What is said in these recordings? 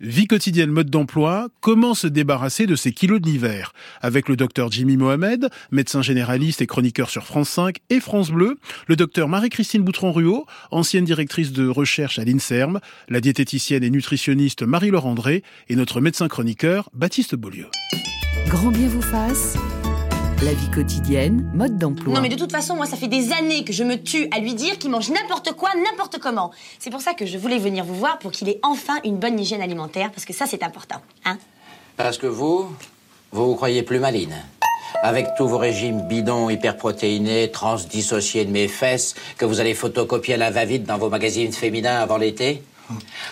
Vie quotidienne mode d'emploi, comment se débarrasser de ces kilos de l'hiver? Avec le docteur Jimmy Mohamed, médecin généraliste et chroniqueur sur France 5 et France Bleu, le docteur Marie-Christine Boutron-Ruot, ancienne directrice de recherche à l'INSERM, la diététicienne et nutritionniste Marie-Laure André et notre médecin chroniqueur Baptiste Beaulieu. Grand bien vous fasse la vie quotidienne, mode d'emploi. Non mais de toute façon, moi ça fait des années que je me tue à lui dire qu'il mange n'importe quoi, n'importe comment. C'est pour ça que je voulais venir vous voir pour qu'il ait enfin une bonne hygiène alimentaire, parce que ça c'est important. Hein parce que vous, vous vous croyez plus maline. Avec tous vos régimes bidons, hyperprotéinés, transdissociés de mes fesses, que vous allez photocopier à la va-vite dans vos magazines féminins avant l'été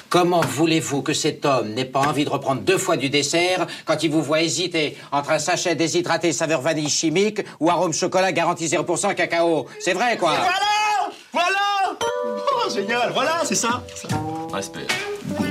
Comment voulez-vous que cet homme n'ait pas envie de reprendre deux fois du dessert quand il vous voit hésiter entre un sachet déshydraté saveur vanille chimique ou arôme chocolat garanti 0% cacao? C'est vrai, quoi? Voilà Voilà oh, Génial Voilà, c'est ça, Respect.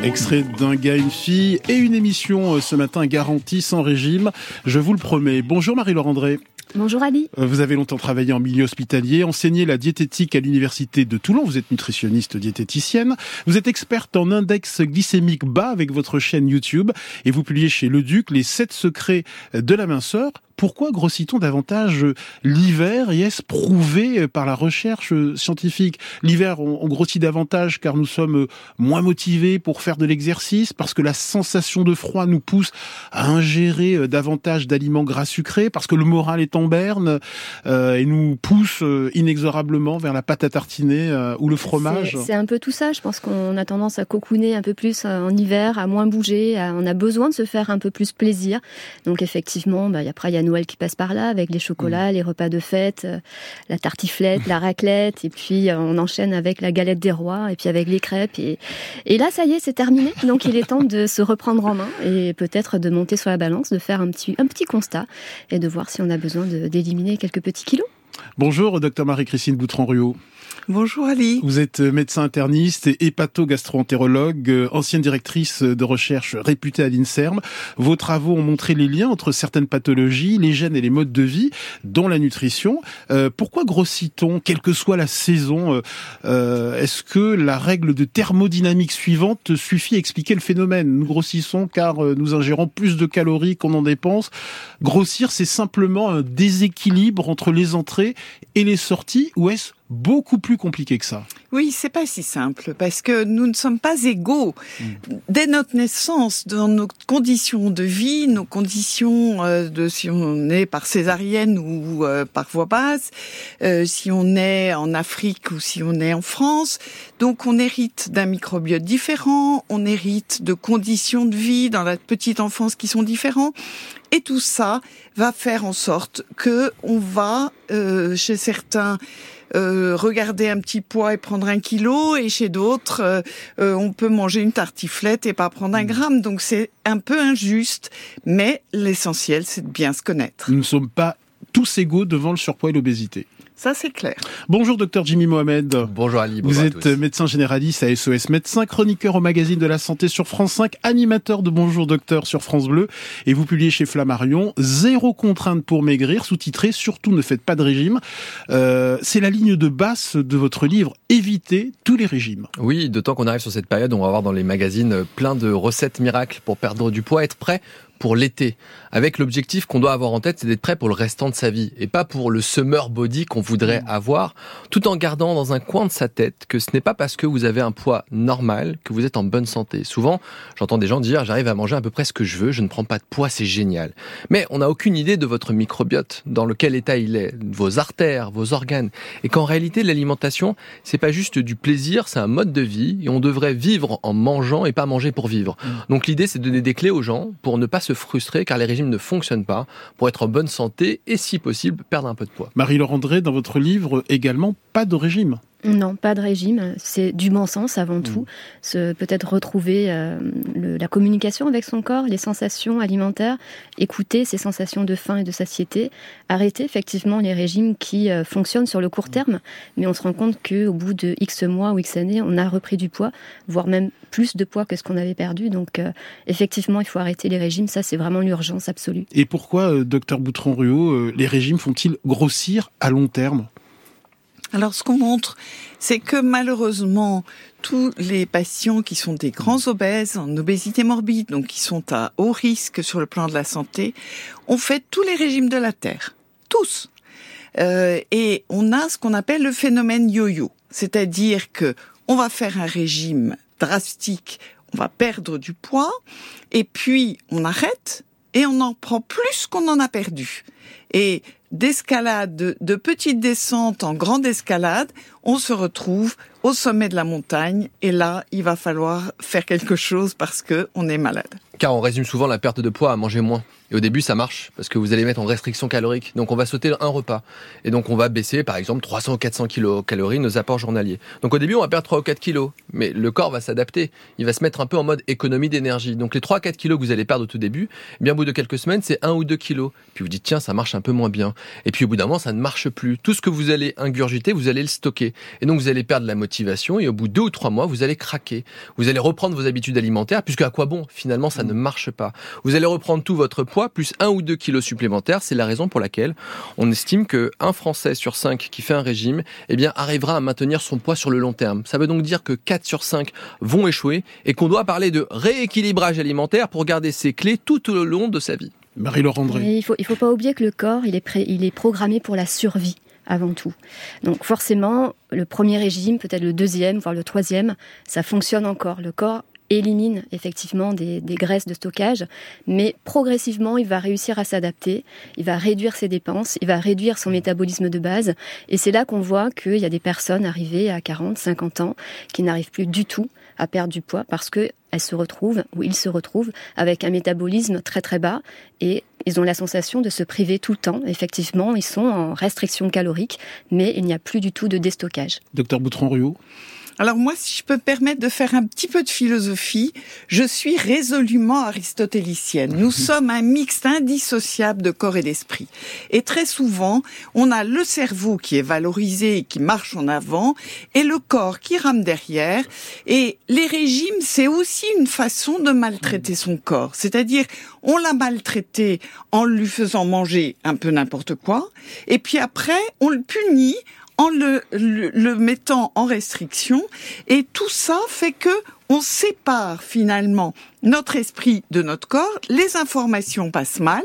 Extrait d'un gars, une fille et une émission euh, ce matin garantie sans régime. Je vous le promets. Bonjour Marie-Laure André. Bonjour Ali. Euh, vous avez longtemps travaillé en milieu hospitalier, enseigné la diététique à l'université de Toulon. Vous êtes nutritionniste diététicienne. Vous êtes experte en index glycémique bas avec votre chaîne YouTube et vous publiez chez Le Duc les 7 secrets de la minceur pourquoi grossit-on davantage l'hiver et est-ce prouvé par la recherche scientifique? L'hiver, on, grossit davantage car nous sommes moins motivés pour faire de l'exercice, parce que la sensation de froid nous pousse à ingérer davantage d'aliments gras sucrés, parce que le moral est en berne euh, et nous pousse inexorablement vers la pâte à tartiner euh, ou le fromage. C'est un peu tout ça. Je pense qu'on a tendance à cocooner un peu plus euh, en hiver, à moins bouger. on a besoin de se faire un peu plus plaisir. Donc effectivement, bah, après il y a Noël qui passe par là, avec les chocolats, les repas de fête, euh, la tartiflette, la raclette, et puis euh, on enchaîne avec la galette des rois, et puis avec les crêpes. Et, et là, ça y est, c'est terminé. Donc il est temps de se reprendre en main et peut-être de monter sur la balance, de faire un petit, un petit constat et de voir si on a besoin d'éliminer quelques petits kilos. Bonjour, docteur Marie-Christine Boutron-Ruot. Bonjour Ali. Vous êtes médecin interniste et hépato-gastroentérologue, euh, ancienne directrice de recherche réputée à l'INSERM. Vos travaux ont montré les liens entre certaines pathologies, les gènes et les modes de vie, dont la nutrition. Euh, pourquoi grossit-on, quelle que soit la saison euh, Est-ce que la règle de thermodynamique suivante suffit à expliquer le phénomène? Nous grossissons car nous ingérons plus de calories qu'on en dépense. Grossir, c'est simplement un déséquilibre entre les entrées et les sorties, ou est-ce beaucoup plus compliqué que ça. Oui, c'est pas si simple parce que nous ne sommes pas égaux. Hmm. Dès notre naissance, dans nos conditions de vie, nos conditions euh, de si on est par césarienne ou euh, par voie basse, euh, si on est en Afrique ou si on est en France, donc on hérite d'un microbiote différent, on hérite de conditions de vie dans la petite enfance qui sont différents. Et tout ça va faire en sorte que on va, chez certains, euh, regarder un petit poids et prendre un kilo, et chez d'autres, euh, euh, on peut manger une tartiflette et pas prendre un mmh. gramme. Donc c'est un peu injuste, mais l'essentiel, c'est de bien se connaître. Nous ne sommes pas tous égaux devant le surpoids et l'obésité. Ça, c'est clair. Bonjour, docteur Jimmy Mohamed. Bonjour Ali. Vous êtes médecin généraliste à SOS Médecins, chroniqueur au magazine de la santé sur France 5, animateur de Bonjour Docteur sur France Bleu, et vous publiez chez Flammarion Zéro contrainte pour maigrir, sous-titré Surtout ne faites pas de régime. Euh, c'est la ligne de base de votre livre Évitez tous les régimes. Oui, d'autant qu'on arrive sur cette période, on va avoir dans les magazines plein de recettes miracles pour perdre du poids, être prêt pour l'été, avec l'objectif qu'on doit avoir en tête, c'est d'être prêt pour le restant de sa vie, et pas pour le summer body qu'on voudrait mmh. avoir, tout en gardant dans un coin de sa tête que ce n'est pas parce que vous avez un poids normal que vous êtes en bonne santé. Souvent, j'entends des gens dire, j'arrive à manger à peu près ce que je veux, je ne prends pas de poids, c'est génial. Mais on n'a aucune idée de votre microbiote, dans lequel état il est, vos artères, vos organes, et qu'en réalité, l'alimentation, c'est pas juste du plaisir, c'est un mode de vie, et on devrait vivre en mangeant et pas manger pour vivre. Mmh. Donc l'idée, c'est de donner des clés aux gens pour ne pas se frustrer car les régimes ne fonctionnent pas pour être en bonne santé et si possible perdre un peu de poids. Marie-Laure André, dans votre livre également, pas de régime. Non, pas de régime. C'est du bon sens avant tout. Mm. Peut-être retrouver euh, la communication avec son corps, les sensations alimentaires, écouter ses sensations de faim et de satiété, arrêter effectivement les régimes qui euh, fonctionnent sur le court terme, mais on se rend compte qu'au bout de X mois ou X années, on a repris du poids, voire même plus de poids que ce qu'on avait perdu. Donc euh, effectivement, il faut arrêter les régimes. Ça, c'est vraiment l'urgence absolue. Et pourquoi, docteur Boutron-Ruot, les régimes font-ils grossir à long terme? Alors, ce qu'on montre, c'est que malheureusement, tous les patients qui sont des grands obèses, en obésité morbide, donc qui sont à haut risque sur le plan de la santé, ont fait tous les régimes de la Terre. Tous. Euh, et on a ce qu'on appelle le phénomène yo-yo. C'est-à-dire que on va faire un régime drastique, on va perdre du poids, et puis on arrête, et on en prend plus qu'on en a perdu. Et d'escalade, de, de petite descente en grande escalade, on se retrouve au sommet de la montagne et là, il va falloir faire quelque chose parce que on est malade. Car on résume souvent la perte de poids à manger moins. Et au début, ça marche parce que vous allez mettre en restriction calorique. Donc, on va sauter un repas. Et donc, on va baisser, par exemple, 300 ou 400 kilocalories nos apports journaliers. Donc, au début, on va perdre 3 ou 4 kilos. Mais le corps va s'adapter. Il va se mettre un peu en mode économie d'énergie. Donc, les 3 ou 4 kilos que vous allez perdre au tout début, eh bien, au bout de quelques semaines, c'est 1 ou 2 kilos. Puis vous dites, tiens, ça marche un peu moins bien. Et puis, au bout d'un moment, ça ne marche plus. Tout ce que vous allez ingurgiter, vous allez le stocker. Et donc, vous allez perdre la motivation. Et au bout de 2 ou 3 mois, vous allez craquer. Vous allez reprendre vos habitudes alimentaires, puisque à quoi bon? Finalement, ça ne marche pas. Vous allez reprendre tout votre poids, plus 1 ou 2 kilos supplémentaires. C'est la raison pour laquelle on estime que un Français sur 5 qui fait un régime, eh bien, arrivera à maintenir son poids sur le long terme. Ça veut donc dire que 4 sur 5 vont échouer et qu'on doit parler de rééquilibrage alimentaire pour garder ses clés tout au long de sa vie. Marie-Laure André. il faut, il faut pas oublier que le corps, il est, pré- il est programmé pour la survie avant tout. Donc forcément, le premier régime, peut-être le deuxième, voire le troisième, ça fonctionne encore. Le corps élimine effectivement des, graisses de stockage, mais progressivement, il va réussir à s'adapter, il va réduire ses dépenses, il va réduire son métabolisme de base, et c'est là qu'on voit qu'il y a des personnes arrivées à 40, 50 ans qui n'arrivent plus du tout à perdre du poids parce que elles se retrouvent ou ils se retrouvent avec un métabolisme très très bas et ils ont la sensation de se priver tout le temps. Effectivement, ils sont en restriction calorique, mais il n'y a plus du tout de déstockage. Docteur Boutron-Rioux alors moi, si je peux me permettre de faire un petit peu de philosophie, je suis résolument aristotélicienne. Nous sommes un mixte indissociable de corps et d'esprit. Et très souvent, on a le cerveau qui est valorisé et qui marche en avant, et le corps qui rame derrière. Et les régimes, c'est aussi une façon de maltraiter son corps. C'est-à-dire, on l'a maltraité en lui faisant manger un peu n'importe quoi, et puis après, on le punit en le, le, le, mettant en restriction. Et tout ça fait que on sépare finalement notre esprit de notre corps, les informations passent mal,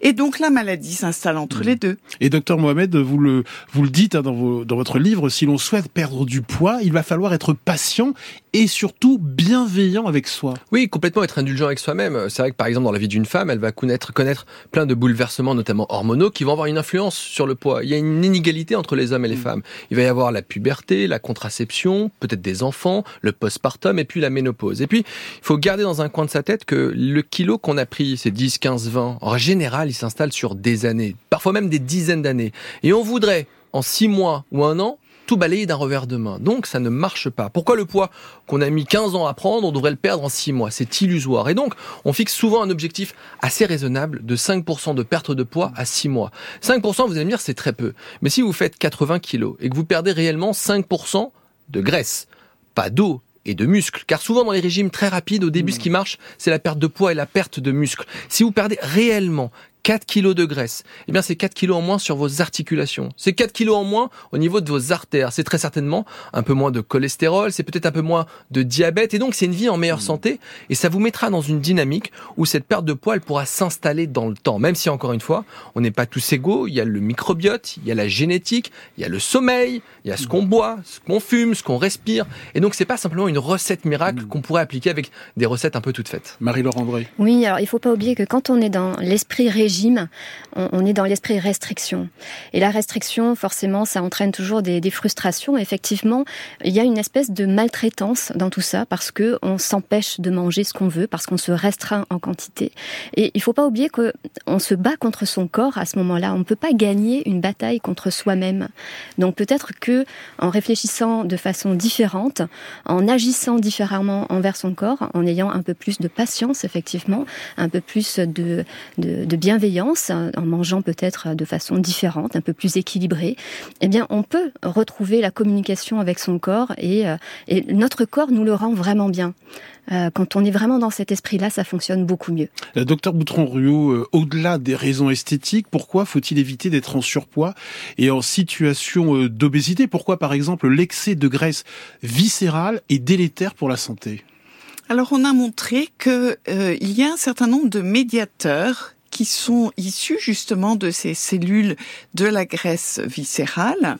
et donc la maladie s'installe entre mmh. les deux. Et docteur Mohamed, vous le, vous le dites hein, dans, vos, dans votre livre, si l'on souhaite perdre du poids, il va falloir être patient et surtout bienveillant avec soi. Oui, complètement être indulgent avec soi-même. C'est vrai que par exemple dans la vie d'une femme, elle va connaître, connaître plein de bouleversements, notamment hormonaux, qui vont avoir une influence sur le poids. Il y a une inégalité entre les hommes et les mmh. femmes. Il va y avoir la puberté, la contraception, peut-être des enfants, le postpartum et puis la ménopause. Et puis, il faut garder dans un coin de sa tête que le kilo qu'on a pris, c'est 10, 15, 20, en général, il s'installe sur des années, parfois même des dizaines d'années. Et on voudrait, en six mois ou un an, tout balayer d'un revers de main. Donc ça ne marche pas. Pourquoi le poids qu'on a mis 15 ans à prendre, on devrait le perdre en 6 mois? C'est illusoire. Et donc, on fixe souvent un objectif assez raisonnable de 5% de perte de poids à 6 mois. 5%, vous allez me dire, c'est très peu. Mais si vous faites 80 kilos et que vous perdez réellement 5% de graisse, pas d'eau, et de muscles. Car souvent dans les régimes très rapides, au début, ce qui marche, c'est la perte de poids et la perte de muscles. Si vous perdez réellement 4 kilos de graisse, eh bien c'est 4 kilos en moins sur vos articulations. C'est 4 kilos en moins au niveau de vos artères. C'est très certainement un peu moins de cholestérol, c'est peut-être un peu moins de diabète, et donc c'est une vie en meilleure santé, et ça vous mettra dans une dynamique où cette perte de poids, elle pourra s'installer dans le temps. Même si, encore une fois, on n'est pas tous égaux, il y a le microbiote, il y a la génétique, il y a le sommeil, il y a ce qu'on boit, ce qu'on fume, ce qu'on respire, et donc c'est pas simplement une recette miracle qu'on pourrait appliquer avec des recettes un peu toutes faites. Marie-Laure André. Oui, alors il faut pas oublier que quand on est dans l'esprit on, est dans l'esprit restriction. Et la restriction, forcément, ça entraîne toujours des, frustrations. Effectivement, il y a une espèce de maltraitance dans tout ça parce que on s'empêche de manger ce qu'on veut, parce qu'on se restreint en quantité. Et il faut pas oublier que on se bat contre son corps à ce moment-là. On ne peut pas gagner une bataille contre soi-même. Donc peut-être que en réfléchissant de façon différente, en agissant différemment envers son corps, en ayant un peu plus de patience, effectivement, un peu plus de, de bienveillance bienveillance, en mangeant peut-être de façon différente, un peu plus équilibrée, eh bien, on peut retrouver la communication avec son corps et, et notre corps nous le rend vraiment bien. Euh, quand on est vraiment dans cet esprit-là, ça fonctionne beaucoup mieux. Euh, docteur Boutron-Ruot, euh, au-delà des raisons esthétiques, pourquoi faut-il éviter d'être en surpoids et en situation d'obésité? Pourquoi, par exemple, l'excès de graisse viscérale est délétère pour la santé? Alors on a montré qu'il il y a un certain nombre de médiateurs qui sont issus justement de ces cellules de la graisse viscérale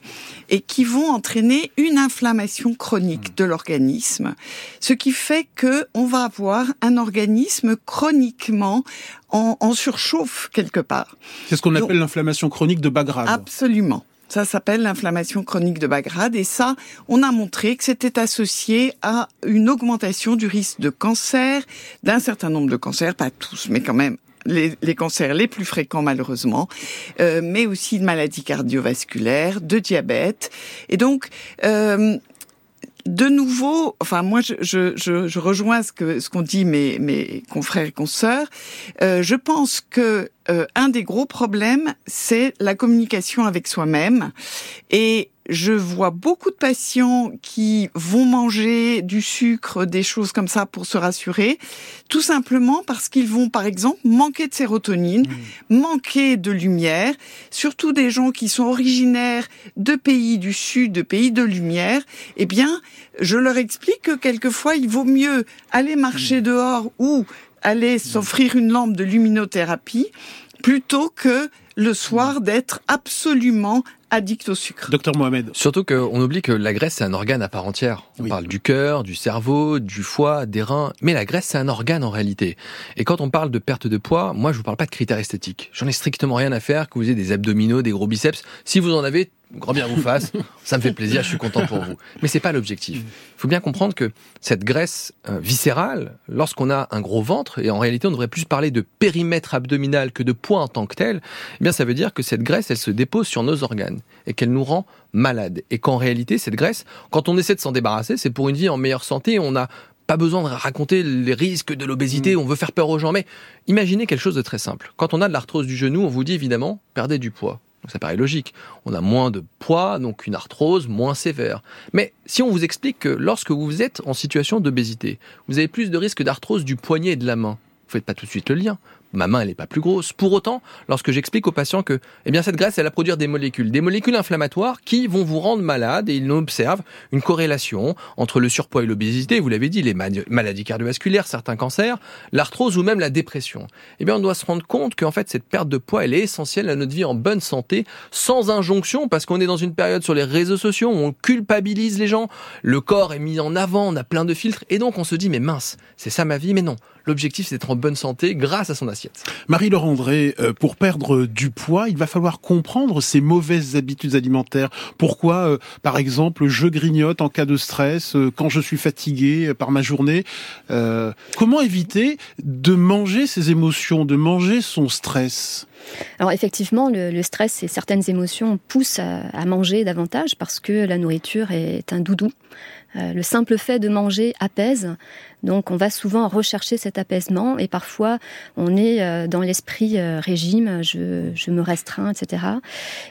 et qui vont entraîner une inflammation chronique de l'organisme, ce qui fait que on va avoir un organisme chroniquement en, surchauffe quelque part. C'est ce qu'on appelle l'inflammation chronique de bas grade. Absolument. Ça s'appelle l'inflammation chronique de bas grade et ça, on a montré que c'était associé à une augmentation du risque de cancer, d'un certain nombre de cancers, pas tous, mais quand même les, cancers les plus fréquents malheureusement, euh, mais aussi de maladies cardiovasculaires, de diabète. Et donc, euh, de nouveau, enfin moi je, rejoins ce que ce qu'ont dit mes, mes confrères et consoeurs. Euh, je pense que un des gros problèmes c'est la communication avec soi-même et je vois beaucoup de patients qui vont manger du sucre, des choses comme ça pour se rassurer, tout simplement parce qu'ils vont, par exemple, manquer de sérotonine, mmh. manquer de lumière, surtout des gens qui sont originaires de pays du Sud, de pays de lumière. Eh bien, je leur explique que quelquefois, il vaut mieux aller marcher mmh. dehors ou aller s'offrir une lampe de luminothérapie plutôt que le soir d'être absolument addict au sucre. Docteur Mohamed. Surtout qu'on oublie que la graisse, c'est un organe à part entière. On parle du cœur, du cerveau, du foie, des reins. Mais la graisse, c'est un organe en réalité. Et quand on parle de perte de poids, moi, je vous parle pas de critères esthétiques. J'en ai strictement rien à faire que vous ayez des abdominaux, des gros biceps. Si vous en avez, grand bien vous fasse. Ça me fait plaisir, je suis content pour vous. Mais c'est pas l'objectif. Il faut bien comprendre que cette graisse euh, viscérale, lorsqu'on a un gros ventre, et en réalité on devrait plus parler de périmètre abdominal que de poids en tant que tel, eh bien ça veut dire que cette graisse, elle se dépose sur nos organes et qu'elle nous rend malades. Et qu'en réalité, cette graisse, quand on essaie de s'en débarrasser, c'est pour une vie en meilleure santé. On n'a pas besoin de raconter les risques de l'obésité, mm. on veut faire peur aux gens. Mais imaginez quelque chose de très simple. Quand on a de l'arthrose du genou, on vous dit évidemment, perdez du poids. Ça paraît logique. On a moins de poids, donc une arthrose moins sévère. Mais si on vous explique que lorsque vous êtes en situation d'obésité, vous avez plus de risques d'arthrose du poignet et de la main, vous faites pas tout de suite le lien ma main elle n'est pas plus grosse. Pour autant, lorsque j'explique aux patients que eh bien cette graisse elle va produire des molécules, des molécules inflammatoires qui vont vous rendre malade et ils observent une corrélation entre le surpoids et l'obésité, vous l'avez dit, les maladies cardiovasculaires, certains cancers, l'arthrose ou même la dépression. Eh bien on doit se rendre compte qu'en fait cette perte de poids elle est essentielle à notre vie en bonne santé sans injonction parce qu'on est dans une période sur les réseaux sociaux où on culpabilise les gens, le corps est mis en avant, on a plein de filtres et donc on se dit mais mince, c'est ça ma vie mais non. L'objectif, c'est d'être en bonne santé grâce à son assiette. Marie-Laure André, euh, pour perdre du poids, il va falloir comprendre ces mauvaises habitudes alimentaires. Pourquoi, euh, par exemple, je grignote en cas de stress, euh, quand je suis fatigué par ma journée Comment éviter de manger ses émotions, de manger son stress? Alors effectivement, le, stress et certaines émotions poussent à, manger davantage parce que la nourriture est un doudou. le simple fait de manger apaise. Donc on va souvent rechercher cet apaisement et parfois on est euh, dans l'esprit euh, régime, je, me restreins, etc.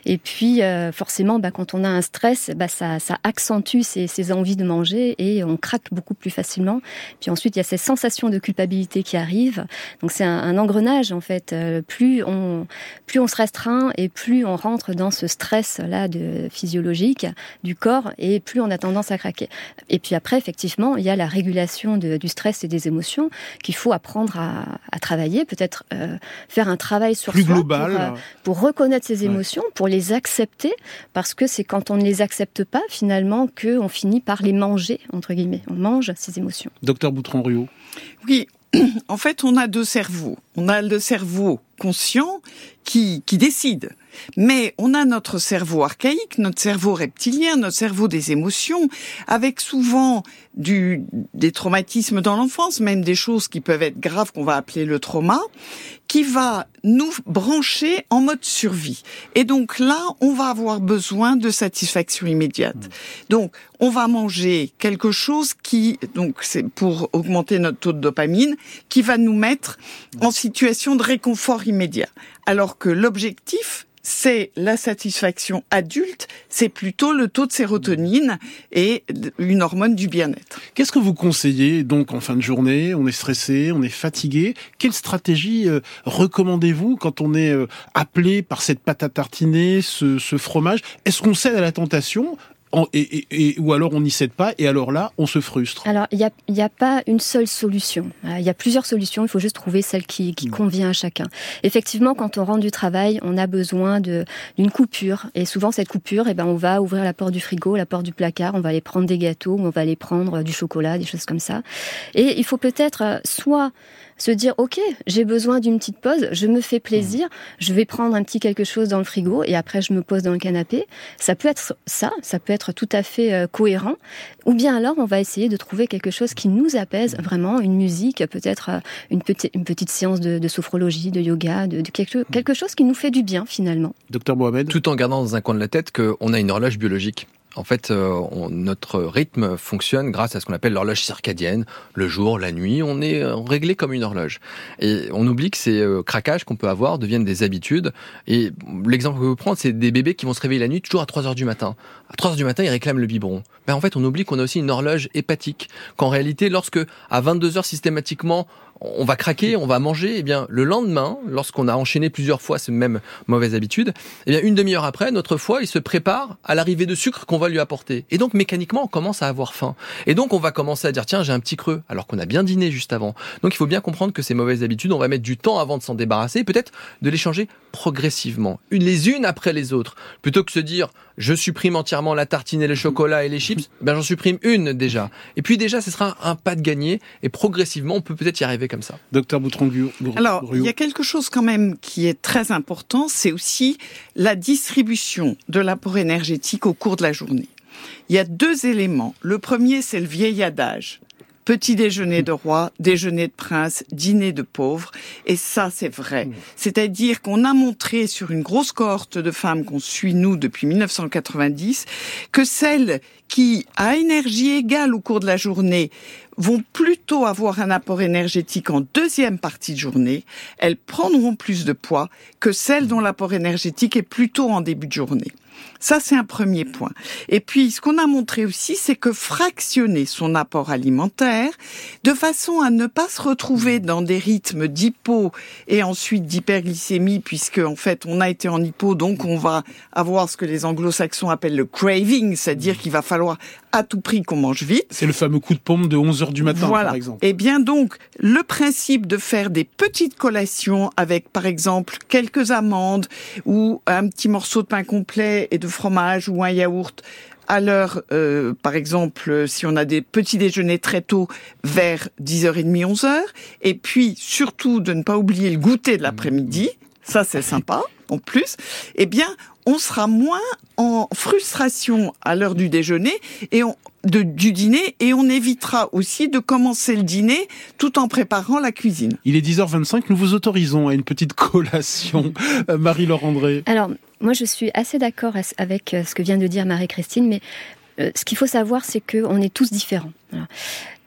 Et puis euh, forcément, bah, quand on a un stress, bah, ça, accentue ces, envies de manger et on craque beaucoup plus facilement. Puis ensuite, il y a ces sensations de culpabilité qui arrivent. Donc c'est un, engrenage en fait. Plus on, plus on se restreint et plus on rentre dans ce stress là de physiologique du corps et plus on a tendance à craquer. Et puis après, effectivement, il y a la régulation de du stress et des émotions qu'il faut apprendre à, travailler, peut-être euh, faire un travail sur Plus soi global. Pour, euh, pour, reconnaître ses émotions, pour les accepter, parce que c'est quand on ne les accepte pas finalement qu'on finit par les manger entre guillemets. On mange ses émotions. Docteur Boutron-Rio. Oui, en fait, on a deux cerveaux. On a le cerveau conscient qui, qui décide Mais on a notre cerveau archaïque, notre cerveau reptilien, notre cerveau des émotions, avec souvent du, des traumatismes dans l'enfance, même des choses qui peuvent être graves qu'on va appeler le trauma, qui va nous brancher en mode survie. Et donc là, on va avoir besoin de satisfaction immédiate. Mmh. Donc, on va manger quelque chose qui, donc c'est pour augmenter notre taux de dopamine, qui va nous mettre en situation de réconfort immédiat. Alors que l'objectif, c'est la satisfaction adulte, c'est plutôt le taux de sérotonine et une hormone du bien-être. Qu'est-ce que vous conseillez donc en fin de journée? On est stressé, on est fatigué. Quelle stratégie euh, recommandez-vous quand on est euh, appelé par cette pâte à tartiner, ce, ce fromage? Est-ce qu'on cède à la tentation? Et, ou alors on n'y cède pas, et alors là, on se frustre. Alors, il n'y a, y a pas une seule solution. Euh, il y a plusieurs solutions, il faut juste trouver celle qui, qui mm. convient à chacun. Effectivement, quand on rentre du travail, on a besoin d'une coupure, et souvent cette coupure, eh ben, on va ouvrir la porte du frigo, la porte du placard, on va aller prendre des gâteaux, on va aller prendre du chocolat, des choses comme ça. Et il faut peut-être euh, soit se dire ok, j'ai besoin d'une petite pause, je me fais plaisir, je vais prendre un petit quelque chose dans le frigo et après je me pose dans le canapé. Ça peut être ça, ça peut être tout à fait euh, cohérent. Ou bien alors on va essayer de trouver quelque chose qui nous apaise vraiment, une musique, peut-être euh, une, petite, une petite séance de, sophrologie, de yoga, de, quelque, quelque chose qui nous fait du bien finalement. Docteur Mohamed. Tout en gardant dans un coin de la tête qu'on a une horloge biologique. En fait, euh, notre rythme fonctionne grâce à ce qu'on appelle l'horloge circadienne. Le jour, la nuit, on est euh, réglé comme une horloge. Et on oublie que ces euh, craquages qu'on peut avoir deviennent des habitudes. Et l'exemple que je prendre, c'est des bébés qui vont se réveiller la nuit toujours à 3 heures du matin. À 3 heures du matin, ils réclament le biberon. Ben, en fait, on oublie qu'on a aussi une horloge hépatique. Qu'en réalité, lorsque à 22 heures systématiquement, on va craquer, on va manger, et eh bien le lendemain, lorsqu'on a enchaîné plusieurs fois cette même mauvaise habitude, eh bien une demi-heure après, notre foie il se prépare à l'arrivée de sucre qu'on va lui apporter. Et donc mécaniquement, on commence à avoir faim. Et donc on va commencer à dire tiens j'ai un petit creux, alors qu'on a bien dîné juste avant. Donc il faut bien comprendre que ces mauvaises habitudes, on va mettre du temps avant de s'en débarrasser, peut-être de les changer progressivement, une les unes après les autres, plutôt que se dire je supprime entièrement la tartine et le chocolat et les chips, ben j'en supprime une déjà. Et puis déjà, ce sera un pas de gagné et progressivement, on peut peut-être y arriver comme ça. Docteur boutron Alors, il y a quelque chose quand même qui est très important, c'est aussi la distribution de l'apport énergétique au cours de la journée. Il y a deux éléments. Le premier, c'est le vieil adage. Petit déjeuner de roi, déjeuner de prince, dîner de pauvre. Et ça, c'est vrai. Mmh. C'est-à-dire qu'on a montré sur une grosse cohorte de femmes qu'on suit, nous, depuis 1990, que celles qui, à énergie égale au cours de la journée, vont plutôt avoir un apport énergétique en deuxième partie de journée, elles prendront plus de poids que celles dont l'apport énergétique est plutôt en début de journée. Ça, c'est un premier point. Et puis, ce qu'on a montré aussi, c'est que fractionner son apport alimentaire, de façon à ne pas se retrouver dans des rythmes d'hypo et ensuite d'hyperglycémie, puisque en fait, on a été en hypo, donc on va avoir ce que les anglo-saxons appellent le craving, c'est-à-dire qu'il va falloir à tout prix qu'on mange vite. C'est le fameux coup de pompe de 11 heures du matin, voilà. par exemple. Et eh bien donc, le principe de faire des petites collations avec, par exemple, quelques amandes ou un petit morceau de pain complet et de fromage ou un yaourt. À l'heure, euh, par exemple, si on a des petits déjeuners très tôt, vers 10h30, 11h, et puis surtout de ne pas oublier le goûter de l'après-midi, ça c'est sympa en plus, eh bien, on sera moins en frustration à l'heure du déjeuner et on, de, du dîner et on évitera aussi de commencer le dîner tout en préparant la cuisine. Il est 10h25, nous vous autorisons à une petite collation. Euh, Marie-Laure André. Alors, moi je suis assez d'accord avec euh, ce que vient de dire Marie-Christine, mais euh, ce qu'il faut savoir, c'est qu'on est tous différents.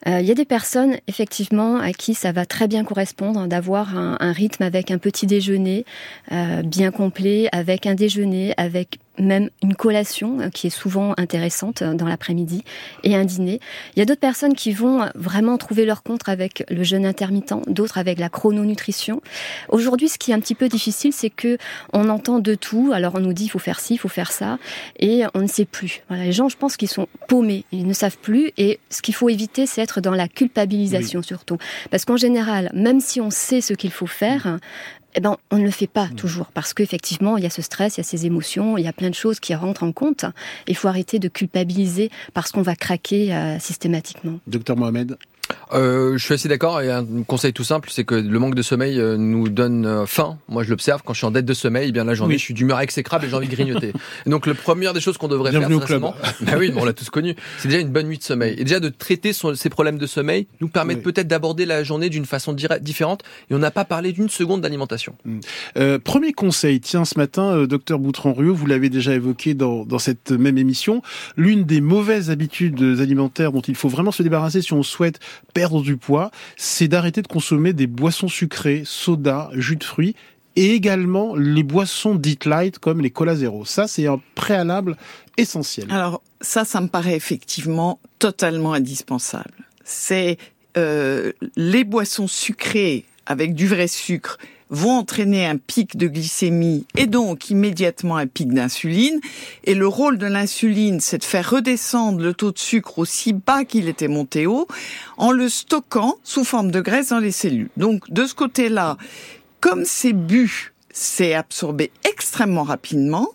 Il y a des personnes, effectivement, à qui ça va très bien correspondre d'avoir un, rythme avec un petit déjeuner euh, bien complet, avec un déjeuner, avec même une collation euh, qui est souvent intéressante euh, dans l'après-midi et un dîner. Il y a d'autres personnes qui vont vraiment trouver leur compte avec le jeûne intermittent, d'autres avec la chrononutrition. Aujourd'hui, ce qui est un petit peu difficile, c'est que on entend de tout. Alors on nous dit il faut faire ci, il faut faire ça, et on ne sait plus. Voilà, les gens, je pense qu'ils sont paumés, ils ne savent plus. Et ce qu'il faut éviter, c'est être dans la culpabilisation surtout, parce qu'en général, même si on sait ce qu'il faut faire, eh ben, on ne le fait pas mm. toujours parce qu'effectivement, il y a ce stress, il y a ces émotions, il y a plein de choses qui rentrent en compte. Il faut arrêter de culpabiliser parce qu'on va craquer euh, systématiquement. Docteur Mohamed euh, Je suis assez d'accord. Et un conseil tout simple, c'est que le manque de sommeil euh, nous donne euh, faim. Moi, je l'observe quand je suis en dette de sommeil. Eh bien la journée, je suis d'humeur exécrable et j'ai envie de grignoter. donc, la première des choses qu'on devrait Bienvenue faire, au bah oui, on l'a tous connu. C'est déjà une bonne nuit de sommeil. Et déjà de traiter son, ces problèmes de sommeil nous permet Oui. peut-être d'aborder la journée d'une façon différente. Et on n'a pas parlé d'une seconde d'alimentation. Euh, premier conseil, tiens, ce matin, docteur Boutran-Ruot, vous l'avez déjà évoqué dans, dans cette même émission, l'une des mauvaises habitudes alimentaires dont il faut vraiment se débarrasser si on souhaite perdre du poids, c'est d'arrêter de consommer des boissons sucrées, soda, jus de fruits, et également les boissons dites light comme les cola zéro. Ça, c'est un préalable essentiel. Alors ça, ça me paraît effectivement totalement indispensable. C'est euh, les boissons sucrées avec du vrai sucre vont entraîner un pic de glycémie et donc immédiatement un pic d'insuline. Et le rôle de l'insuline, c'est de faire redescendre le taux de sucre aussi bas qu'il était monté haut en le stockant sous forme de graisse dans les cellules. Donc de ce côté-là, comme c'est bu, c'est absorbé extrêmement rapidement.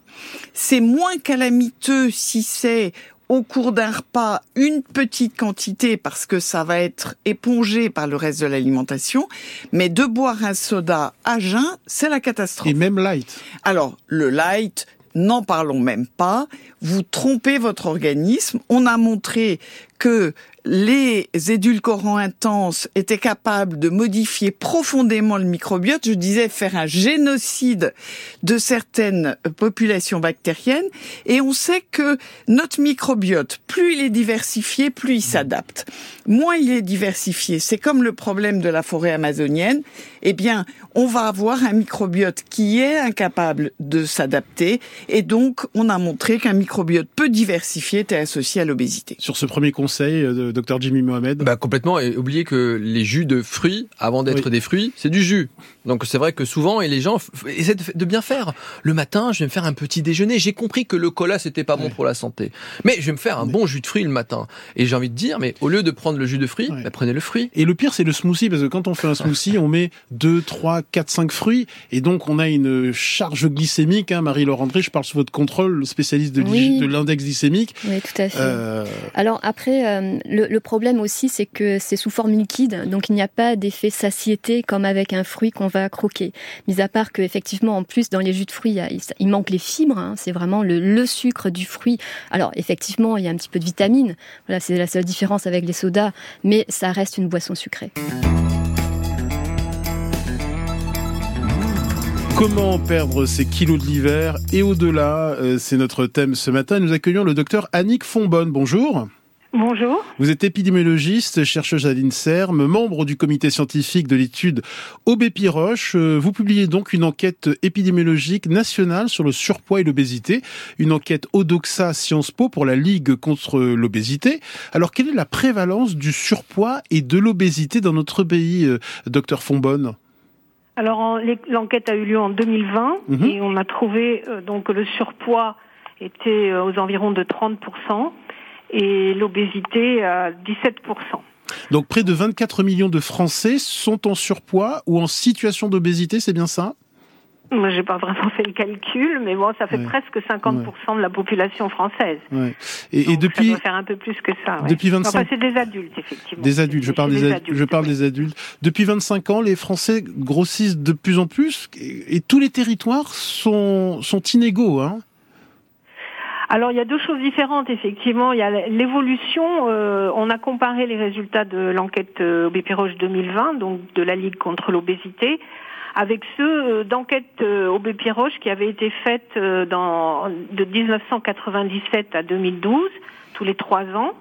C'est moins calamiteux si c'est au cours d'un repas une petite quantité parce que ça va être épongé par le reste de l'alimentation. Mais de boire un soda à jeun, c'est la catastrophe. Et même light. Alors, le light, n'en parlons même pas. Vous trompez votre organisme. On a montré que les édulcorants intenses étaient capables de modifier profondément le microbiote. Je disais faire un génocide de certaines populations bactériennes. Et on sait que notre microbiote, plus il est diversifié, plus il s'adapte. Moins il est diversifié, c'est comme le problème de la forêt amazonienne. Eh bien, on va avoir un microbiote qui est incapable de s'adapter. Et donc, on a montré qu'un microbiote peu diversifié était associé à l'obésité. Sur ce premier conseil, euh, docteur Jimmy Mohamed. Bah complètement. Et oubliez que les jus de fruits, avant d'être Oui. des fruits, c'est du jus. Donc c'est vrai que souvent, et les gens essaient de, de bien faire. Le matin, je vais me faire un petit déjeuner. J'ai compris que le cola c'était pas bon pour la santé, mais je vais me faire un bon jus de fruits le matin. Et j'ai envie de dire, mais au lieu de prendre le jus de fruits, bah, prenez le fruit. Et le pire, c'est le smoothie, parce que quand on fait un smoothie, on met 2, 3, 4, 5 fruits, et donc on a une charge glycémique. Hein, Marie-Laure André, je parle sous votre contrôle, spécialiste de, de l'index glycémique. Oui, tout à fait. Euh, Alors après, euh, le, problème aussi, c'est que c'est sous forme liquide, donc il n'y a pas d'effet satiété comme avec un fruit qu'on va croquer. Mis à part que effectivement, en plus, dans les jus de fruits, il, manque les fibres. hein, c'est vraiment le, le sucre du fruit. Alors effectivement, il y a un petit peu de vitamine. Voilà, c'est la seule différence avec les sodas, mais ça reste une boisson sucrée. Comment perdre ses kilos de l'hiver? Et au-delà euh, C'est notre thème ce matin. Nous accueillons le docteur Annick Fonbonne. Bonjour. Bonjour. Vous êtes épidémiologiste, chercheuse à l'INSERM, membre du comité scientifique de l'étude Aubé-Piroche. Euh, Vous publiez donc une enquête épidémiologique nationale sur le surpoids et l'obésité, une enquête Odoxa Sciences Po pour la Ligue contre l'obésité. Alors, quelle est la prévalence du surpoids et de l'obésité dans notre pays, euh, docteur Fonbonne Alors l'enquête a eu lieu en 2020 Mhm. et on a trouvé euh, donc que le surpoids était aux environs de 30 et l'obésité à 17 Donc, près de 24 millions de Français sont en surpoids ou en situation d'obésité, c'est bien ça? Moi, j'ai pas vraiment fait le calcul, mais bon, ça fait Ouais. presque 50% de la population française. ouais. Et, depuis... ça doit faire un peu plus que ça. ouais. depuis 25 Enfin, c'est des adultes, effectivement. Des adultes, je parle des, adultes, je parle oui. des adultes. Depuis 25 ans, les Français grossissent de plus en plus et, et tous les territoires sont, sont inégaux. Hein. Alors il y a deux choses différentes effectivement. Il y a l'évolution. euh, on a comparé les résultats de l'enquête euh, Obépiroche 2020, donc de la Ligue contre l'obésité, avec ceux euh, d'enquête euh, Aubé-Piroche qui avaient été faites dans, de 1997 à 2012, tous les trois ans.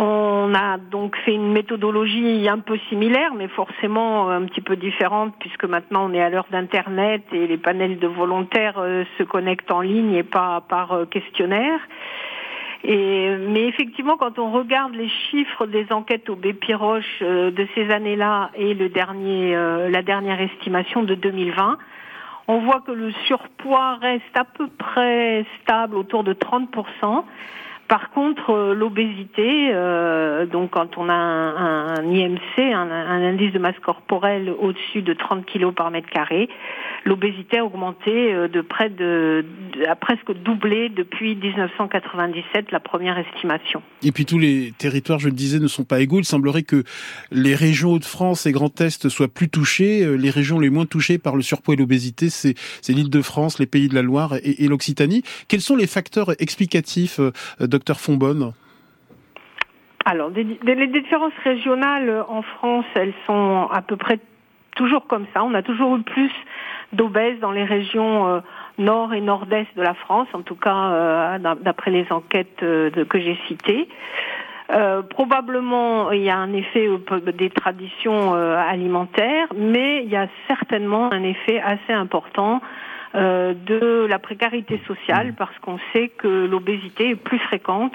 On a donc fait une méthodologie un peu similaire, mais forcément un petit peu différente, puisque maintenant on est à l'heure d'Internet et les panels de volontaires euh, se connectent en ligne et pas par euh, questionnaire. Mais effectivement, quand on regarde les chiffres des enquêtes au Bépiroche euh, de ces années-là et le dernier, euh, la dernière estimation de 2020, on voit que le surpoids reste à peu près stable autour de 30 Par contre, euh, l'obésité, euh, donc quand on a un, IMC, un, indice de masse corporelle au-dessus de 30 kg par mètre carré, l'obésité a augmenté euh, de près de, a presque doublé depuis 1997, la première estimation. Et puis tous les territoires, je le disais, ne sont pas égaux. Il semblerait que les régions Hauts-de-France et Grand Est soient plus touchées. Les régions les moins touchées par le surpoids et l'obésité, c'est l'Île-de-France, les Pays de la Loire et, et l'Occitanie. Quels sont les facteurs explicatifs docteur Fonbonne alors, les différences régionales en France, elles sont à peu près toujours comme ça. On a toujours eu plus d'obèses dans les régions euh, nord et nord-est de la France, en tout cas euh, d'après les enquêtes euh, que j'ai citées. Euh, probablement, il y a un effet des traditions alimentaires, mais il y a certainement un effet assez important euh, de la précarité sociale parce qu'on sait que l'obésité est plus fréquente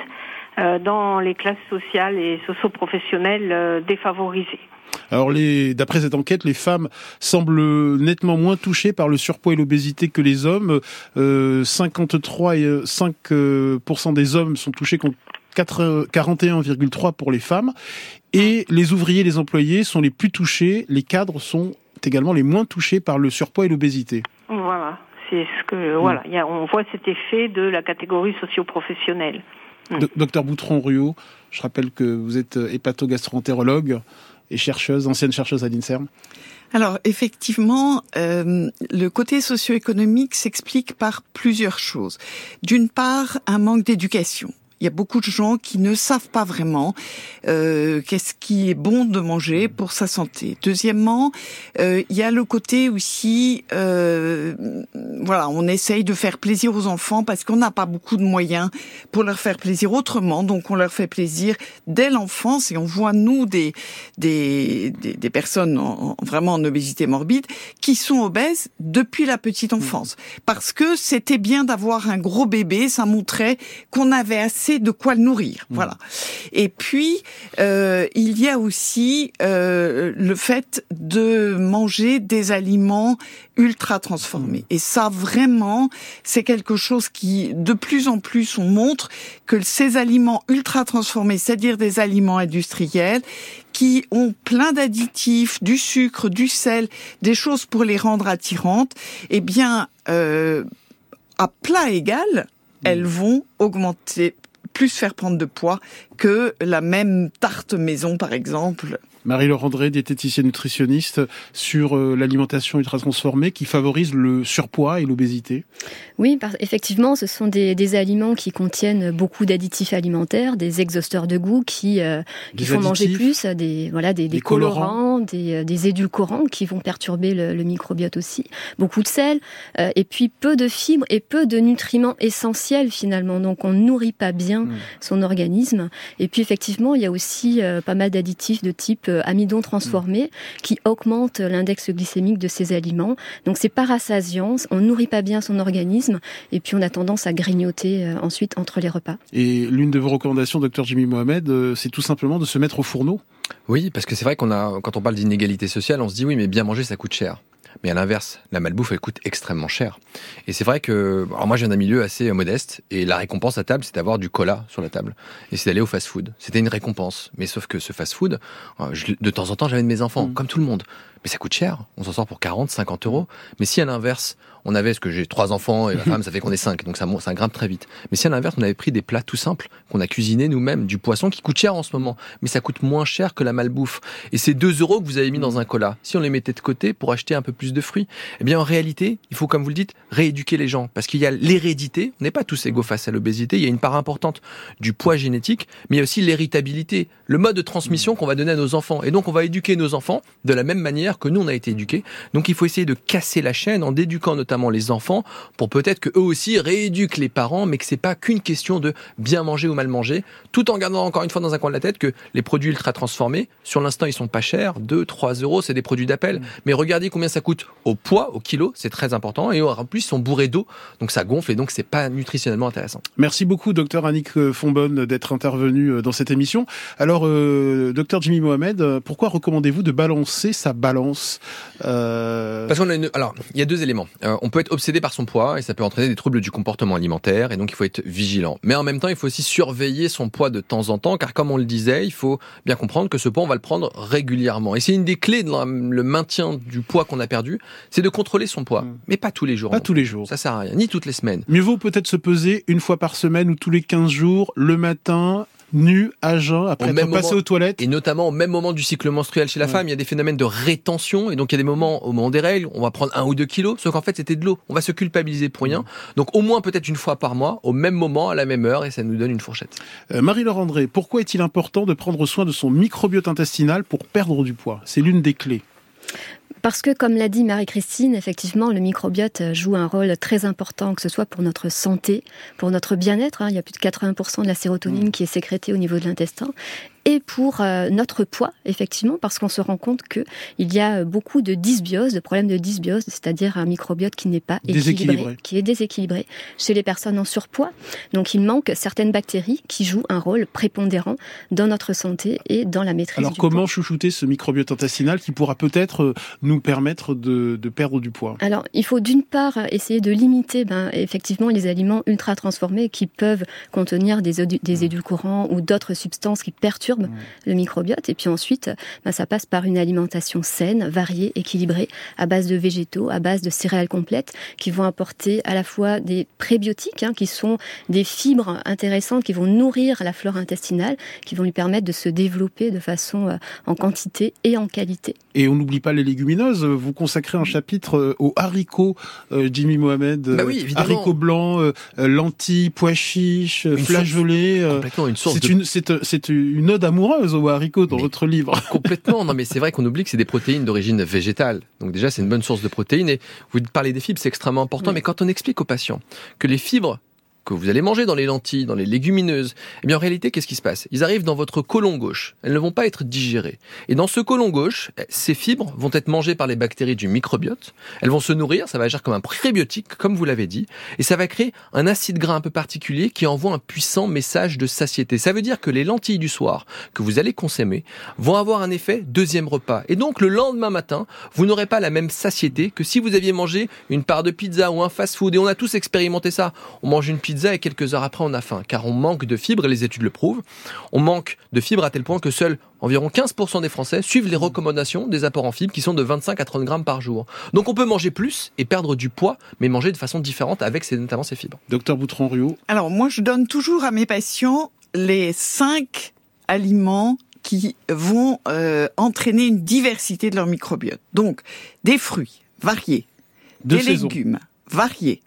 euh, dans les classes sociales et socio-professionnelles euh, défavorisées. Alors, d'après cette enquête, les femmes semblent nettement moins touchées par le surpoids et l'obésité que les hommes. Euh, 53 et 5 des hommes sont touchés contre 41,3 pour les femmes. Et les ouvriers, les employés sont les plus touchés. Les cadres sont également les moins touchés par le surpoids et l'obésité. Voilà, c'est ce que voilà, y a, on voit cet effet de la catégorie socio-professionnelle. Hmm. Docteur Boutron-Ruot, je rappelle que vous êtes euh, hépatogastroentérologue et chercheuse, ancienne chercheuse à l'INSERM. Alors effectivement, euh, le côté socio-économique s'explique par plusieurs choses. D'une part, un manque d'éducation. Il y a beaucoup de gens qui ne savent pas vraiment euh, qu'est-ce qui est bon de manger pour sa santé. Deuxièmement, euh, il y a le côté aussi, euh, voilà, on essaye de faire plaisir aux enfants parce qu'on n'a pas beaucoup de moyens pour leur faire plaisir autrement. Donc on leur fait plaisir dès l'enfance et on voit nous des des, des, des personnes en, vraiment en obésité morbide qui sont obèses depuis la petite enfance parce que c'était bien d'avoir un gros bébé, ça montrait qu'on avait assez de quoi le nourrir. Mmh. Voilà. Et puis euh, il y a aussi euh, le fait de manger des aliments ultra transformés. Mmh. Et ça vraiment, c'est quelque chose qui de plus en plus on montre que ces aliments ultra transformés, c'est-à-dire des aliments industriels qui ont plein d'additifs, du sucre, du sel, des choses pour les rendre attirantes, eh bien, euh, à plat égal, mmh. elles vont augmenter plus faire prendre de poids que la même tarte maison, par exemple. Marie-Laure André, diététicienne nutritionniste, sur euh, l'alimentation ultra transformée qui favorise le surpoids et l'obésité. Oui, effectivement, ce sont des, des, aliments qui contiennent beaucoup d'additifs alimentaires, des exhausteurs de goût qui, euh, qui font manger plus, des, voilà, des, des, des colorants, des, euh, des, édulcorants qui vont perturber le, le, microbiote aussi, beaucoup de sel, euh, et puis peu de fibres et peu de nutriments essentiels finalement. Donc on ne nourrit pas bien mmh. son organisme. Et puis effectivement, il y a aussi euh, pas mal d'additifs de type amidon transformé qui augmente l'index glycémique de ces aliments. Donc c'est par rassasiance, on nourrit pas bien son organisme et puis on a tendance à grignoter euh, ensuite entre les repas. Et l'une de vos recommandations, docteur Jimmy Mohamed, euh, c'est tout simplement de se mettre au fourneau Oui, parce que c'est vrai qu'on a, quand on parle d'inégalité sociale, on se dit oui, mais bien manger, ça coûte cher. Mais à l'inverse, la malbouffe, elle coûte extrêmement cher. Et c'est vrai que, alors moi, j'ai un milieu assez modeste, et la récompense à table, c'est d'avoir du cola sur la table. Et c'est d'aller au fast-food. C'était une récompense. Mais sauf que ce fast-food, de temps en temps, j'avais de mes enfants, mmh. comme tout le monde. Mais ça coûte cher. On s'en sort pour 40, 50 euros. Mais si à l'inverse, on avait, ce que j'ai trois enfants et ma femme, ça fait qu'on est cinq, donc ça, ça grimpe très vite. Mais si à l'inverse, on avait pris des plats tout simples, qu'on a cuisiné nous-mêmes, du poisson qui coûte cher en ce moment, mais ça coûte moins cher que la malbouffe. Et ces deux euros que vous avez mis dans un cola, si on les mettait de côté pour acheter un peu plus de fruits, eh bien en réalité, il faut, comme vous le dites, rééduquer les gens. Parce qu'il y a l'hérédité, on n'est pas tous égaux face à l'obésité, il y a une part importante du poids génétique, mais il y a aussi l'héritabilité, le mode de transmission qu'on va donner à nos enfants. Et donc on va éduquer nos enfants de la même manière que nous on a été éduqués. Donc il faut essayer de casser la chaîne en éduquant notamment les enfants pour peut-être que eux aussi rééduquent les parents, mais que c'est pas qu'une question de bien manger ou mal manger, tout en gardant encore une fois dans un coin de la tête que les produits ultra transformés, sur l'instant ils sont pas chers, 2, 3 euros, c'est des produits d'appel. Mmh. Mais regardez combien ça coûte au poids, au kilo, c'est très important, et en plus ils sont bourrés d'eau, donc ça gonfle et donc c'est pas nutritionnellement intéressant. Merci beaucoup, docteur Annick Fonbonne, d'être intervenu euh, dans cette émission. Alors, euh, docteur Jimmy Mohamed, pourquoi recommandez-vous de balancer sa balance? Euh... Parce qu'on a une... Alors, il y a deux éléments. Euh, on peut être obsédé par son poids et ça peut entraîner des troubles du comportement alimentaire et donc il faut être vigilant. Mais en même temps, il faut aussi surveiller son poids de temps en temps car comme on le disait, il faut bien comprendre que ce poids, on va le prendre régulièrement. Et c'est une des clés dans le maintien du poids qu'on a perdu, c'est de contrôler son poids. Mmh. Mais pas tous les jours. Pas tous les jours. Ça sert à rien, ni toutes les semaines. Mieux vaut peut-être se peser une fois par semaine ou tous les 15 jours, le matin, nu, à jeun, après être passé aux toilettes. Et notamment au même moment du cycle menstruel chez la femme, il y a des phénomènes de rétention. Et donc il y a des moments, au moment des règles, on va prendre un ou deux kilos, sauf qu'en fait c'était de l'eau. On va se culpabiliser pour rien. Donc au moins peut-être une fois par mois, au même moment, à la même heure, et ça nous donne une fourchette. Euh, Marie-Laure André, pourquoi est-il important de prendre soin de son microbiote intestinal pour perdre du poids? C'est l'une des clés. Parce que, comme l'a dit Marie-Christine, effectivement, le microbiote joue un rôle très important, que ce soit pour notre santé, pour notre bien-être. Hein. Il y a plus de 80% de la sérotonine mmh. qui est sécrétée au niveau de l'intestin et pour euh, notre poids, effectivement, parce qu'on se rend compte que il y a beaucoup de dysbiose, de problèmes de dysbiose, c'est-à-dire un microbiote qui n'est pas équilibré, qui est déséquilibré chez les personnes en surpoids. Donc il manque certaines bactéries qui jouent un rôle prépondérant dans notre santé et dans la maîtrise Alors comment chouchouter ce microbiote intestinal qui pourra peut-être euh, nous permettre de, de, perdre du poids? Alors il faut d'une part essayer de limiter ben, effectivement les aliments ultra transformés qui peuvent contenir des, des mmh. édulcorants ou d'autres substances qui perturbent le microbiote. Et puis ensuite, bah, ça passe par une alimentation saine, variée, équilibrée, à base de végétaux, à base de céréales complètes, qui vont apporter à la fois des prébiotiques, hein, qui sont des fibres intéressantes, qui vont nourrir la flore intestinale, qui vont lui permettre de se développer de façon euh, en quantité et en qualité. Et on n'oublie pas les légumineuses. Vous consacrez un chapitre euh, aux haricots, euh, Jimmy Mohamed. Bah oui, haricots blancs, lentilles, pois chiches, flageolets. Complètement une source. C'est une, c'est une ode amoureuse aux haricots dans votre livre. Complètement. Non, mais c'est vrai qu'on oublie que c'est des protéines d'origine végétale. Donc déjà, c'est une bonne source de protéines. Et vous parlez des fibres, c'est extrêmement important. Mais quand on explique aux patients que les fibres que vous allez manger dans les lentilles, dans les légumineuses, eh bien en réalité, qu'est-ce qui se passe? Ils arrivent dans votre côlon gauche. Elles ne vont pas être digérées. Et dans ce côlon gauche, eh, ces fibres vont être mangées par les bactéries du microbiote. Elles vont se nourrir, ça va agir comme un prébiotique, comme vous l'avez dit, et ça va créer un acide gras un peu particulier qui envoie un puissant message de satiété. Ça veut dire que les lentilles du soir que vous allez consommer vont avoir un effet deuxième repas. Et donc le lendemain matin, vous n'aurez pas la même satiété que si vous aviez mangé une part de pizza ou un fast-food. Et on a tous expérimenté ça. On mange une pizza et quelques heures après on a faim, car on manque de fibres, et les études le prouvent. On manque de fibres à tel point que seuls environ 15% des Français suivent les recommandations des apports en fibres qui sont de 25 à 30 grammes par jour. Donc on peut manger plus et perdre du poids, mais manger de façon différente avec notamment ces fibres. Docteur Boutron-Rio Alors moi je donne toujours à mes patients les 5 aliments qui vont euh, entraîner une diversité de leur microbiote. Donc des fruits variés, des légumes variés,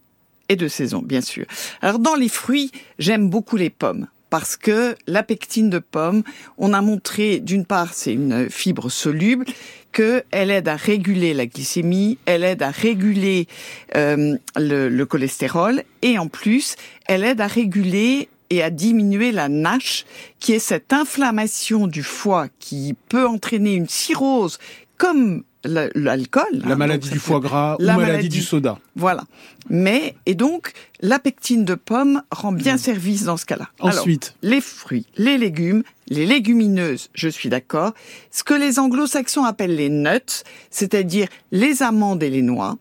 et de saison, bien sûr. Alors dans les fruits, j'aime beaucoup les pommes parce que la pectine de pomme, on a montré, d'une part, c'est une fibre soluble, qu'elle aide à réguler la glycémie, elle aide à réguler euh, le, le, cholestérol, et en plus, elle aide à réguler et à diminuer la NASH, qui est cette inflammation du foie qui peut entraîner une cirrhose comme l'alcool. La hein, maladie du foie gras la ou maladie, maladie, du soda. Voilà. Mais, et donc, la pectine de pomme rend bien mmh. service dans ce cas-là. Ensuite. les fruits, les légumes, les légumineuses, je suis d'accord. Ce que les anglo-saxons appellent les nuts, c'est-à-dire les amandes et les noix.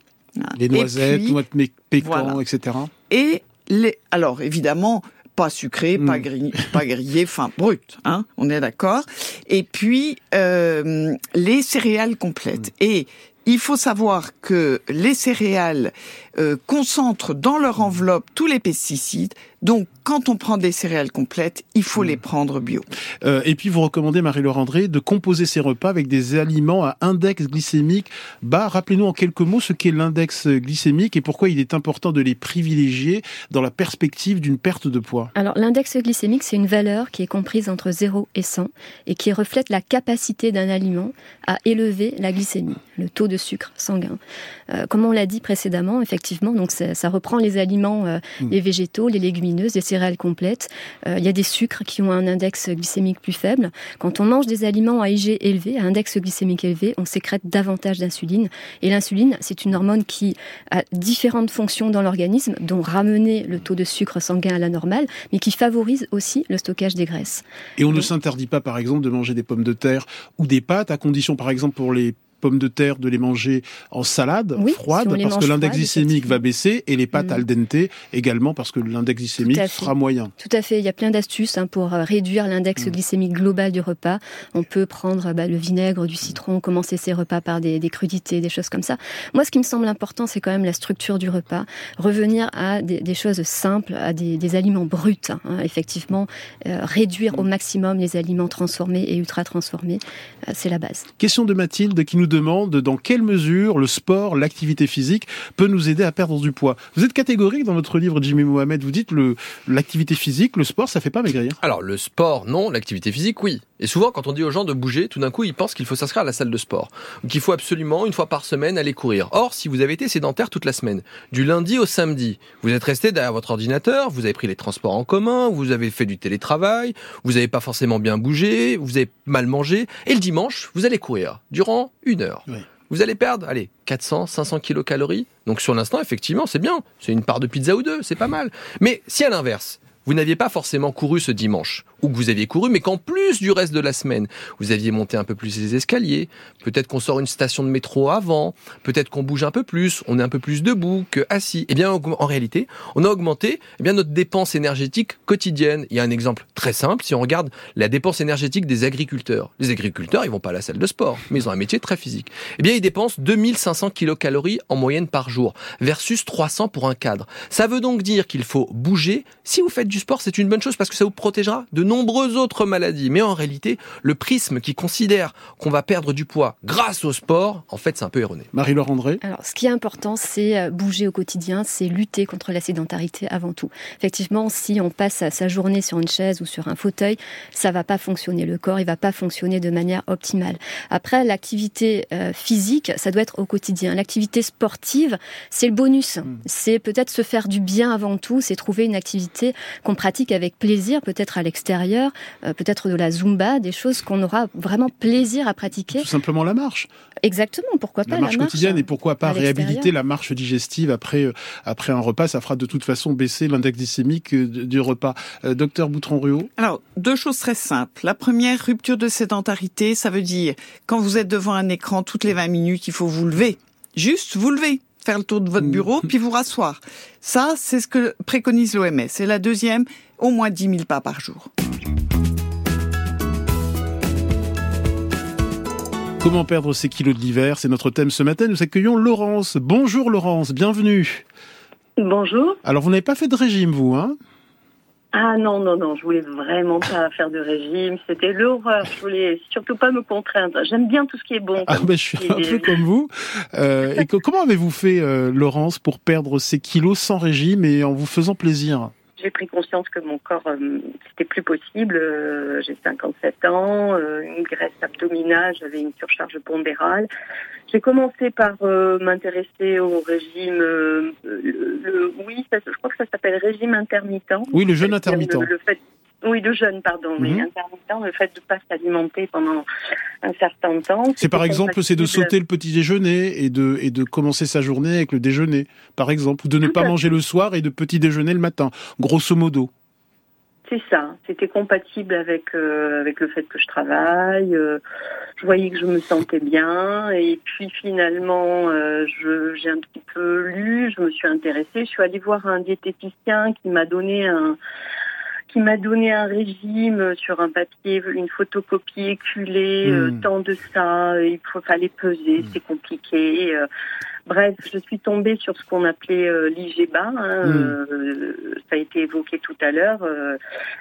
Les noisettes, noix de pécan, etc. Et les, alors évidemment, pas sucré, pas mm. grillé, pas grillé, enfin brut, hein, on est d'accord. Et puis euh, les céréales complètes. Mm. Et il faut savoir que les céréales euh, concentrent dans leur enveloppe tous les pesticides. Donc, quand on prend des céréales complètes, il faut hmm. les prendre bio. Euh, et puis, vous recommandez, Marie-Laure André, de composer ses repas avec des aliments à index glycémique bas. Rappelez-nous en quelques mots ce qu'est l'index glycémique et pourquoi il est important de les privilégier dans la perspective d'une perte de poids. Alors, l'index glycémique, c'est une valeur qui est comprise entre 0 et 100 et qui reflète la capacité d'un aliment à élever la glycémie, le taux de sucre sanguin. Euh, comme on l'a dit précédemment, effectivement, effectivement. Donc ça, reprend les aliments, euh, mm. les végétaux, les légumineuses, les céréales complètes. Euh, il y a des sucres qui ont un index glycémique plus faible. Quand on mange des aliments à IG élevé, à index glycémique élevé, on sécrète davantage d'insuline. Et l'insuline, c'est une hormone qui a différentes fonctions dans l'organisme, dont ramener le taux de sucre sanguin à la normale, mais qui favorise aussi le stockage des graisses. Et on ne s'interdit pas, par exemple, de manger des pommes de terre ou des pâtes, à condition, par exemple, pour les pommes de terre, de les manger en salade froide, parce que l'index glycémique va baisser, et les pâtes mm. al dente également, parce que l'index glycémique sera moyen. Tout à fait. Il y a plein d'astuces hein, pour réduire l'index mm. glycémique global du repas. On peut prendre bah, le vinaigre, du citron, commencer ses repas par des, des, crudités, des choses comme ça. Moi, ce qui me semble important, c'est quand même la structure du repas. Revenir à des, des choses simples, à des, des aliments bruts. Hein, effectivement, euh, réduire au maximum les aliments transformés et ultra transformés, euh, c'est la base. Question de Mathilde qui nous demande dans quelle mesure le sport, l'activité physique peut nous aider à perdre du poids. Vous êtes catégorique dans votre livre, Jimmy Mohamed. Vous dites le l'activité physique, le sport, ça fait pas maigrir. Alors le sport, non. L'activité physique, oui. Et souvent, quand on dit aux gens de bouger, tout d'un coup, ils pensent qu'il faut s'inscrire à la salle de sport, qu'il faut absolument une fois par semaine aller courir. Or, si vous avez été sédentaire toute la semaine, du lundi au samedi, vous êtes resté derrière votre ordinateur, vous avez pris les transports en commun, vous avez fait du télétravail, vous n'avez pas forcément bien bougé, vous avez mal mangé, et le dimanche, vous allez courir durant une heure. Vous allez perdre, allez, 400, 500 kilocalories. Donc sur l'instant, effectivement, c'est bien. C'est une part de pizza ou deux, c'est pas mal. Mais si à l'inverse, vous n'aviez pas forcément couru ce dimanche, ou que vous aviez couru, mais qu'en plus du reste de la semaine, vous aviez monté un peu plus les escaliers, peut-être qu'on sort une station de métro avant, peut-être qu'on bouge un peu plus, on est un peu plus debout que assis. Eh bien, en réalité, on a augmenté eh bien notre dépense énergétique quotidienne. Il y a un exemple très simple, si on regarde la dépense énergétique des agriculteurs. Les agriculteurs, ils vont pas à la salle de sport, mais ils ont un métier très physique. Eh bien, ils dépensent 2500 kilocalories en moyenne par jour, versus 300 pour un cadre. Ça veut donc dire qu'il faut bouger. Si vous faites du sport, c'est une bonne chose parce que ça vous protégera de nombreuses autres maladies. Mais en réalité, le prisme qui considère qu'on va perdre du poids grâce au sport, en fait, c'est un peu erroné. Marie-Laure André Alors, ce qui est important, c'est euh, bouger au quotidien, c'est lutter contre la sédentarité avant tout. Effectivement, si on passe sa journée sur une chaise ou sur un fauteuil, ça va pas fonctionner. Le corps, il va pas fonctionner de manière optimale. Après, l'activité euh, physique, ça doit être au quotidien. L'activité sportive, c'est le bonus. Hmm. C'est peut-être se faire du bien avant tout, c'est trouver une activité qu'on pratique avec plaisir, peut-être à l'extérieur, euh, peut-être de la zumba, des choses qu'on aura vraiment plaisir à pratiquer. Tout simplement la marche. Exactement, pourquoi pas la marche, quotidienne et pourquoi pas réhabiliter la marche digestive après euh, après un repas, ça fera de toute façon baisser l'index glycémique euh, du repas. docteur Boutron-Ruot Alors, deux choses très simples. La première, rupture de sédentarité, ça veut dire quand vous êtes devant un écran toutes les 20 minutes, il faut vous lever. Juste vous lever faire le tour de votre bureau, mm. puis vous rasseoir. Ça, c'est ce que préconise l'OMS. Et la deuxième, au moins 10 000 pas par jour. Comment perdre ses kilos de l'hiver? C'est notre thème ce matin. Nous accueillons Laurence. Bonjour Laurence, bienvenue. Bonjour. Alors vous n'avez pas fait de régime, vous, hein? Ah non, non, non, je voulais vraiment pas faire de régime. C'était l'horreur. Je voulais surtout pas me contraindre. J'aime bien tout ce qui est bon. Ah ben, je suis un peu comme vous. Euh, et comment avez-vous fait, euh, Laurence, pour perdre ces kilos sans régime et en vous faisant plaisir? J'ai pris conscience que mon corps, euh, c'était plus possible. Euh, j'ai 57 ans, euh, une graisse abdominale, j'avais une surcharge pondérale. J'ai commencé par m'intéresser au régime, le, oui, je crois que ça s'appelle régime intermittent. Oui, le jeûne intermittent. Le, fait, oui, de jeûne, pardon, mais mhm. intermittent, le fait de ne pas s'alimenter pendant un certain temps. C'est par exemple, c'est de sauter le petit déjeuner et de, et de commencer sa journée avec le déjeuner, par exemple, ou de ne pas manger le soir et de petit déjeuner le matin, grosso modo. C'est ça. C'était compatible avec euh, avec le fait que je travaille. Euh, je voyais que je me sentais bien. Et puis finalement, euh, j'ai un petit peu lu. Je me suis intéressée. Je suis allée voir un diététicien qui m'a donné un qui m'a donné un régime sur un papier, une photocopie éculée, euh, hmm. tant de ça, il faut fallait peser, hmm. c'est compliqué. Euh. bref, je suis tombée sur ce qu'on appelait euh, l'IGBA, hein, hmm. ça a été évoqué tout à l'heure.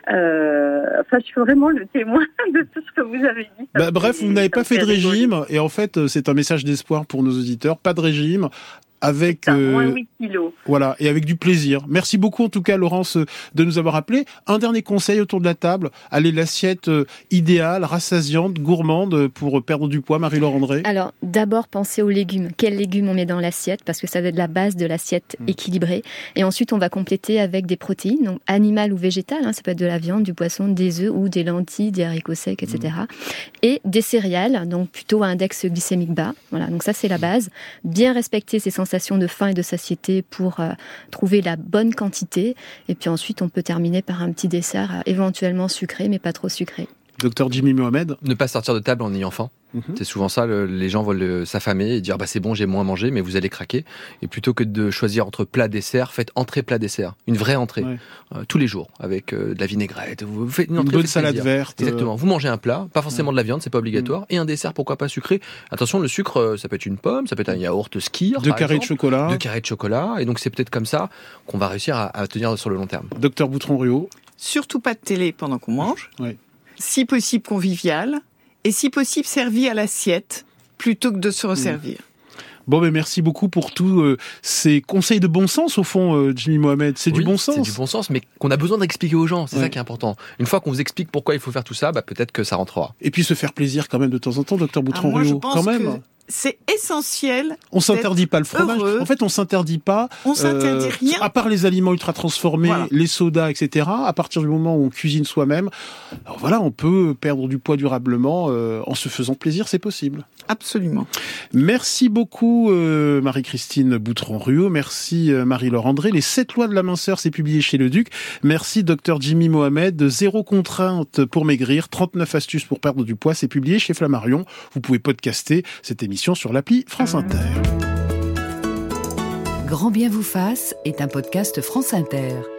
enfin, je suis vraiment le témoin de tout ce que vous avez dit. Bah, bref, vous n'avez pas fait de régime, et en fait, c'est un message d'espoir pour nos auditeurs. Pas de régime, avec euh, kilos. voilà et avec du plaisir. Merci beaucoup en tout cas Laurence de nous avoir appelé. Un dernier conseil autour de la table, allez l'assiette euh, idéale, rassasiante, gourmande pour perdre du poids Marie-Laure André. Alors d'abord pensez aux légumes. Quels légumes on met dans l'assiette? Parce que ça va être la base de l'assiette hmm. équilibrée et ensuite on va compléter avec des protéines donc animales ou végétales, hein, ça peut être de la viande, du poisson, des œufs ou des lentilles, des haricots secs, etc. Hmm. Et des céréales donc plutôt à index glycémique bas. Voilà donc ça c'est la base. Bien respecter ses sensations de faim et de satiété pour euh, trouver la bonne quantité. Et puis ensuite, on peut terminer par un petit dessert euh, éventuellement sucré, mais pas trop sucré. Docteur Jimmy Mohamed Ne pas sortir de table en ayant faim Mhm. C'est souvent ça, les gens veulent s'affamer et dire bah c'est bon, j'ai moins mangé, mais vous allez craquer. Et plutôt que de choisir entre plat dessert, faites entrée plat dessert, une vraie entrée euh, tous les jours avec euh, de la vinaigrette. Vous faites une, bonne salade verte. Exactement. Vous mangez un plat, pas forcément de la viande, c'est pas obligatoire, mm. et un dessert, pourquoi pas sucré. Attention, le sucre, euh, ça peut être une pomme, ça peut être un yaourt skier, deux carrés de chocolat, deux carrés de chocolat, et donc c'est peut-être comme ça qu'on va réussir à, tenir sur le long terme. Docteur Boutron-Rio. Surtout pas de télé pendant qu'on mange. Si possible convivial et si possible servi à l'assiette plutôt que de se resservir. Bon, mais merci beaucoup pour tous euh, ces conseils de bon sens, au fond, euh, Jimmy Mohamed. C'est du bon sens. C'est du bon sens, mais qu'on a besoin d'expliquer aux gens. C'est ça qui est important. Une fois qu'on vous explique pourquoi il faut faire tout ça, bah, peut-être que ça rentrera. Et puis se faire plaisir quand même de temps en temps, docteur Boutron-Rio. quand même c'est essentiel. On s'interdit pas le fromage. En fait, on s'interdit pas. On s'interdit euh, rien. À part les aliments ultra transformés, les sodas, etc. À partir du moment où on cuisine soi-même, voilà, on peut perdre du poids durablement euh, en se faisant plaisir. C'est possible. Absolument. Merci beaucoup euh, Marie-Christine Boutron-Ruot. Merci Marie-Laure André. Les sept lois de la minceur, c'est publié chez Le Duc. Merci docteur Jimmy Mohamed. Zéro contrainte pour maigrir. 39 astuces pour perdre du poids. C'est publié chez Flammarion. Vous pouvez podcaster cette sur l'appli France Inter. Grand bien vous fasse est un podcast France Inter.